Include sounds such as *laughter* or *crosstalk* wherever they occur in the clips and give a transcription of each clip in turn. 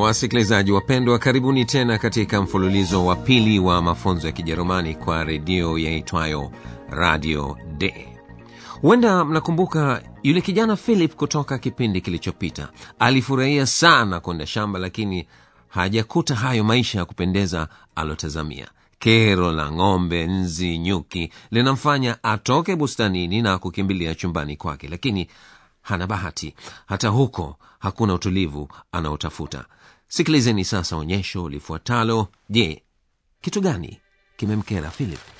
Wasikilizaji wapendwa, karibuni tena katika mfululizo wa pili wa mafunzo ya Kijerumani kwa redio yaitwayo Radio D. Huenda mnakumbuka yule kijana Philip kutoka kipindi kilichopita. Alifurahia sana kwenda shamba, lakini hajakuta hayo maisha ya kupendeza alotazamia. Kero la ng'ombe, nzi, nyuki linamfanya atoke bustanini na kukimbilia chumbani kwake, lakini hana bahati. Hata huko hakuna utulivu anaotafuta. Sikilizeni sasa onyesho lifuatalo. Je, kitu gani kimemkera Philip?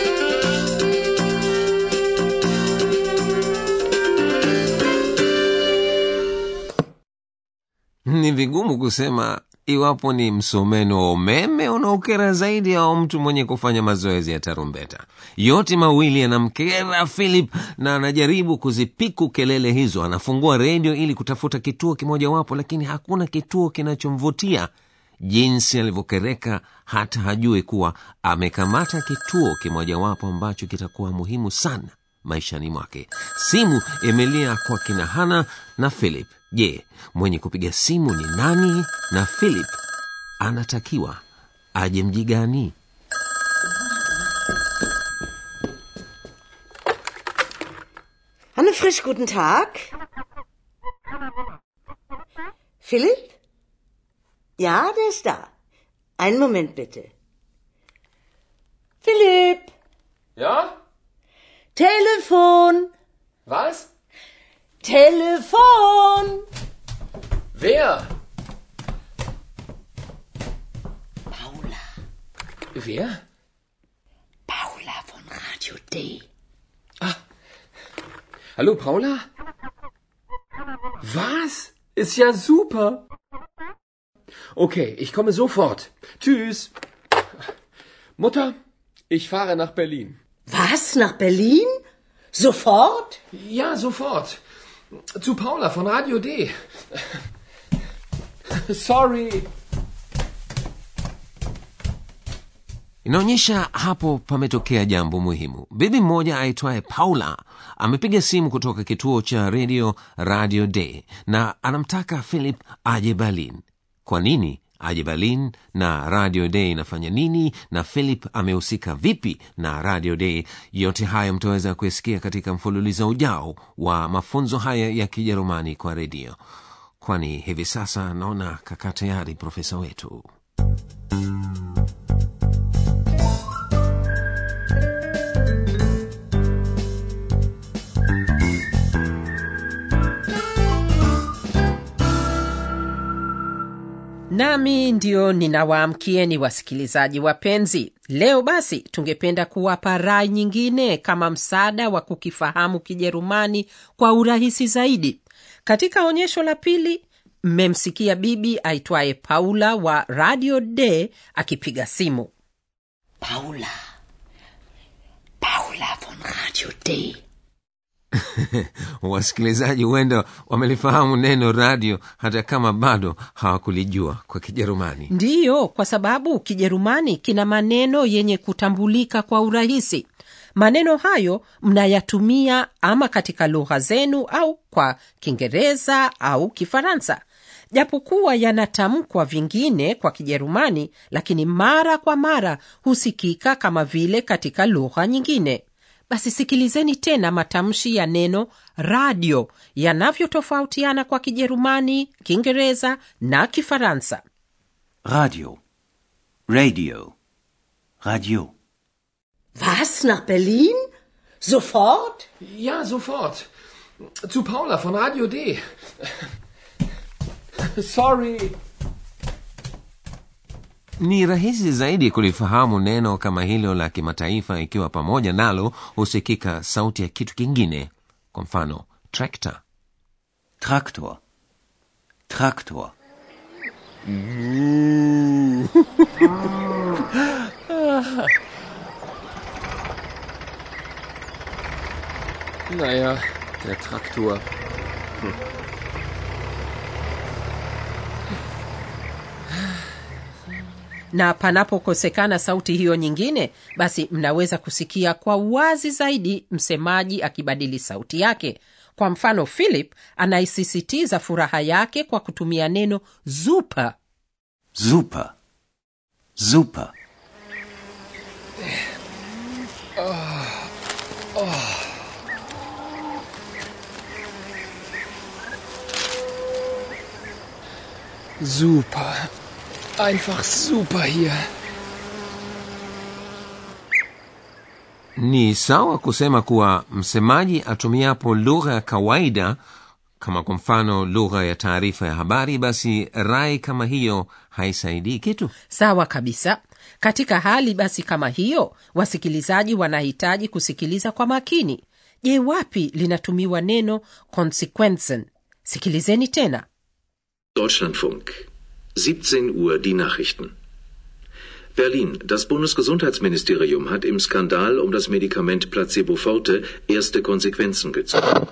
Ni vigumu kusema iwapo ni msomeno wa umeme unaokera zaidi au mtu mwenye kufanya mazoezi ya tarumbeta. Yote mawili yanamkera Philip na anajaribu kuzipiku kelele hizo. Anafungua redio ili kutafuta kituo kimojawapo, lakini hakuna kituo kinachomvutia jinsi alivyokereka, hata hajui kuwa amekamata kituo kimojawapo ambacho kitakuwa muhimu sana maishani mwake. Simu imelia kwa kina Hana na Philip. Je, mwenye kupiga simu ni nani? Na Philip anatakiwa aje mji gani? Hanne Frisch, guten Tag. Philipp? Ja, der ist da. Einen Moment bitte. Philipp, Ja? Telefon, Was? Telefon. Wer? Paula, Wer? Paula von Radio D. Hallo, Paula? Was? Ist ja super. Okay, ich komme sofort. Tschüss. Mutter, ich fahre nach Berlin. Was, nach Berlin? Sofort? Ja, sofort. Zu Paula von Radio D. *laughs* Sorry. Inaonyesha hapo pametokea jambo muhimu. Bibi mmoja aitwaye Paula amepiga simu kutoka kituo cha redio Radio Day na anamtaka Philip aje Berlin. Kwa nini aje Berlin na Radio Day inafanya nini na Philip amehusika vipi na Radio Day? Yote hayo mtaweza kuyasikia katika mfululizo ujao wa mafunzo haya ya Kijerumani kwa redio, kwani hivi sasa naona kaka tayari profesa wetu. Nami ndio ninawaamkieni wasikilizaji wapenzi leo basi tungependa kuwapa rai nyingine kama msaada wa kukifahamu kijerumani kwa urahisi zaidi katika onyesho la pili mmemsikia bibi aitwaye paula wa radio d akipiga simu Paula. Paula von Radio D. *laughs* wasikilizaji huenda wamelifahamu neno radio hata kama bado hawakulijua kwa kijerumani. Ndiyo kwa sababu kijerumani kina maneno yenye kutambulika kwa urahisi. Maneno hayo mnayatumia ama katika lugha zenu au kwa kiingereza au kifaransa. Japokuwa yanatamkwa vingine kwa kijerumani lakini mara kwa mara husikika kama vile katika lugha nyingine basi sikilizeni tena matamshi ya neno radio yanavyotofautiana kwa kijerumani kiingereza na kifaransa Radio. Radio. Radio. Was, nach Berlin? Sofort? Ja, sofort. Zu Paula von Radio D. *laughs* Sorry. Ni rahisi zaidi kulifahamu neno kama hilo la kimataifa ikiwa pamoja nalo husikika sauti ya kitu kingine kwa mfano trekta Traktor. Traktor. *laughs* Naja, der Traktor. *laughs* na panapokosekana sauti hiyo nyingine basi mnaweza kusikia kwa wazi zaidi msemaji akibadili sauti yake. Kwa mfano philip anaisisitiza furaha yake kwa kutumia neno zupa. Zupa. Zupau Super. Einfach super hier. ni sawa kusema kuwa msemaji atumiapo lugha ya kawaida kama kwa mfano lugha ya taarifa ya habari basi rai kama hiyo haisaidii kitu. Sawa kabisa. Katika hali basi kama hiyo wasikilizaji wanahitaji kusikiliza kwa makini. Je wapi linatumiwa neno consequenzen sikilizeni tena. Deutschlandfunk. 17 Uhr die Nachrichten. Berlin. Das Bundesgesundheitsministerium hat im Skandal um das Medikament Placebo Forte erste Konsequenzen gezogen.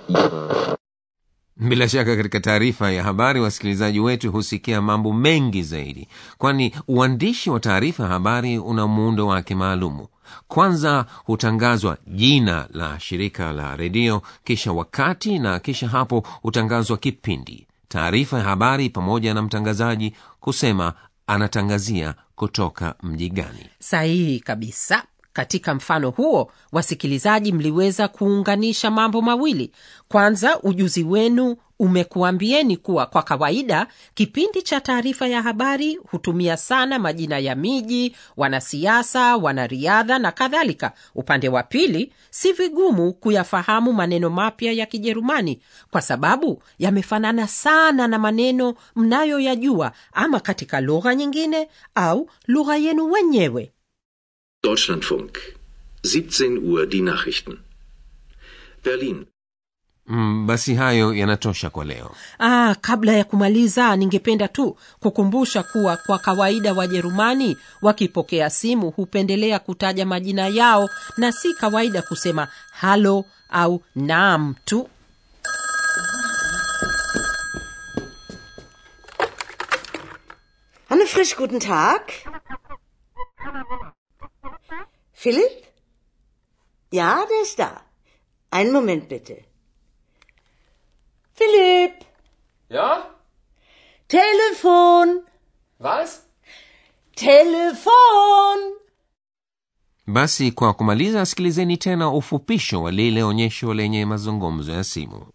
bila shaka katika taarifa ya habari wasikilizaji wetu husikia mambo mengi zaidi kwani uandishi wa taarifa ya habari una muundo wake maalumu kwanza hutangazwa jina la shirika la redio kisha wakati na kisha hapo hutangazwa kipindi taarifa ya habari pamoja na mtangazaji kusema anatangazia kutoka mji gani. Sahihi kabisa. Katika mfano huo wasikilizaji mliweza kuunganisha mambo mawili. Kwanza ujuzi wenu umekuambieni kuwa kwa kawaida kipindi cha taarifa ya habari hutumia sana majina ya miji wanasiasa wanariadha na kadhalika upande wa pili si vigumu kuyafahamu maneno mapya ya kijerumani kwa sababu yamefanana sana na maneno mnayoyajua ama katika lugha nyingine au lugha yenu wenyewe Deutschlandfunk. 17 Uhr die Nachrichten. Berlin. Mm, basi hayo yanatosha kwa leo Ah, kabla ya kumaliza ningependa tu kukumbusha kuwa kwa kawaida wajerumani wakipokea simu hupendelea kutaja majina yao na si kawaida kusema halo au naam tu Anne Frisch, guten Tag. Philipp? Ja, der ist da. Einen Moment bitte. Philipp! Ja? Telefon! Was? Telefon! basi kwa kumaliza sikilizeni tena ufupisho wa lile onyesho lenye mazungumzo ya simu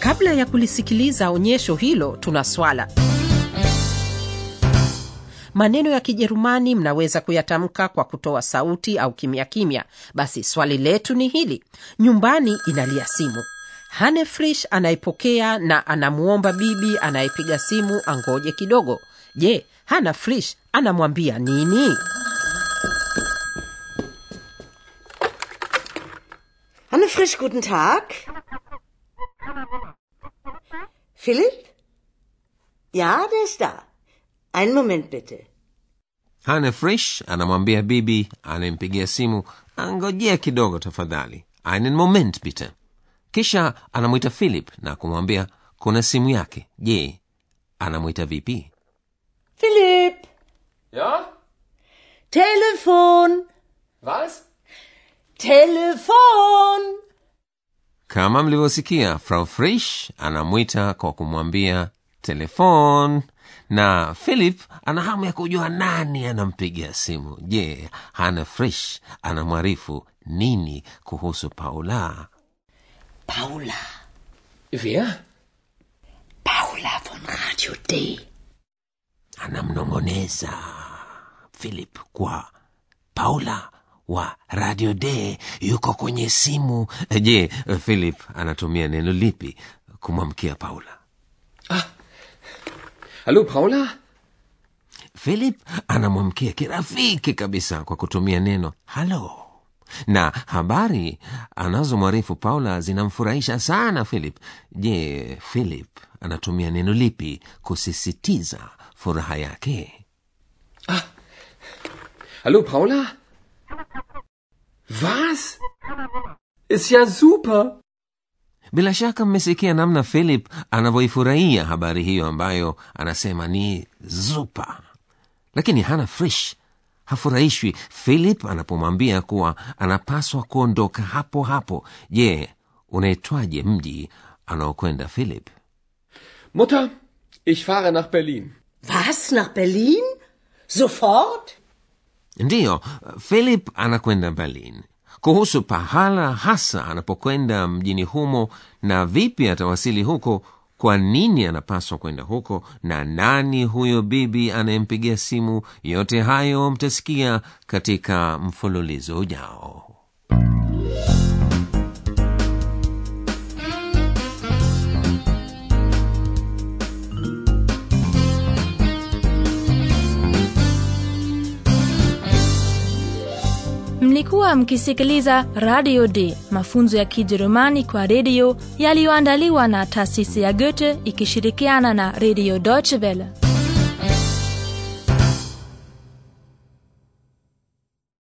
kabla ya kulisikiliza onyesho hilo tuna swala maneno ya kijerumani mnaweza kuyatamka kwa kutoa sauti au kimya kimya. Basi swali letu ni hili. Nyumbani inalia simu. Hane frisch anayepokea na anamwomba bibi anayepiga simu angoje kidogo. Je hana frish anamwambia nini? Hanne Frisch, guten Tag. philip Ja, der ist da. Einen Moment bitte. hane frisch anamwambia bibi anayempigia simu angojea kidogo tafadhali einen moment bitte kisha anamwita philip na kumwambia kuna simu yake je anamwita vipi Philip. Ja? Telefon! Was? Telefon! kama mlivyosikia frau frisch anamwita kwa kumwambia telefon na philip ana hamu ya kujua nani anampigia simu je hana frisch anamwarifu nini kuhusu paula Paula. Wer? Paula von Radio D. anamnong'oneza philip kwa paula wa radio d yuko kwenye simu je philip anatumia neno lipi kumwamkia paula Hallo, Paula? philip anamwamkia kirafiki kabisa kwa kutumia neno halo na habari anazomwarifu paula zinamfurahisha sana philip je philip anatumia neno lipi kusisitiza furaha yake Hallo, Paula? Was? Ist ja super. Bila shaka mmesikia namna philip anavyoifurahia habari hiyo ambayo anasema ni zupa lakini hana fresh hafurahishwi philip anapomwambia kuwa anapaswa kuondoka hapo hapo je unaitwaje mji anaokwenda philip Mutter, ich fahre nach Berlin. Was? Nach Berlin? Sofort? ndiyo philip anakwenda berlin kuhusu pahala hasa anapokwenda mjini humo na vipi atawasili huko kwa nini anapaswa kwenda huko na nani huyo bibi anayempigia simu. Yote hayo mtasikia katika mfululizo ujao mlikuwa mkisikiliza radio d mafunzo ya kijerumani kwa redio yaliyoandaliwa na taasisi ya goethe ikishirikiana na redio deutsche welle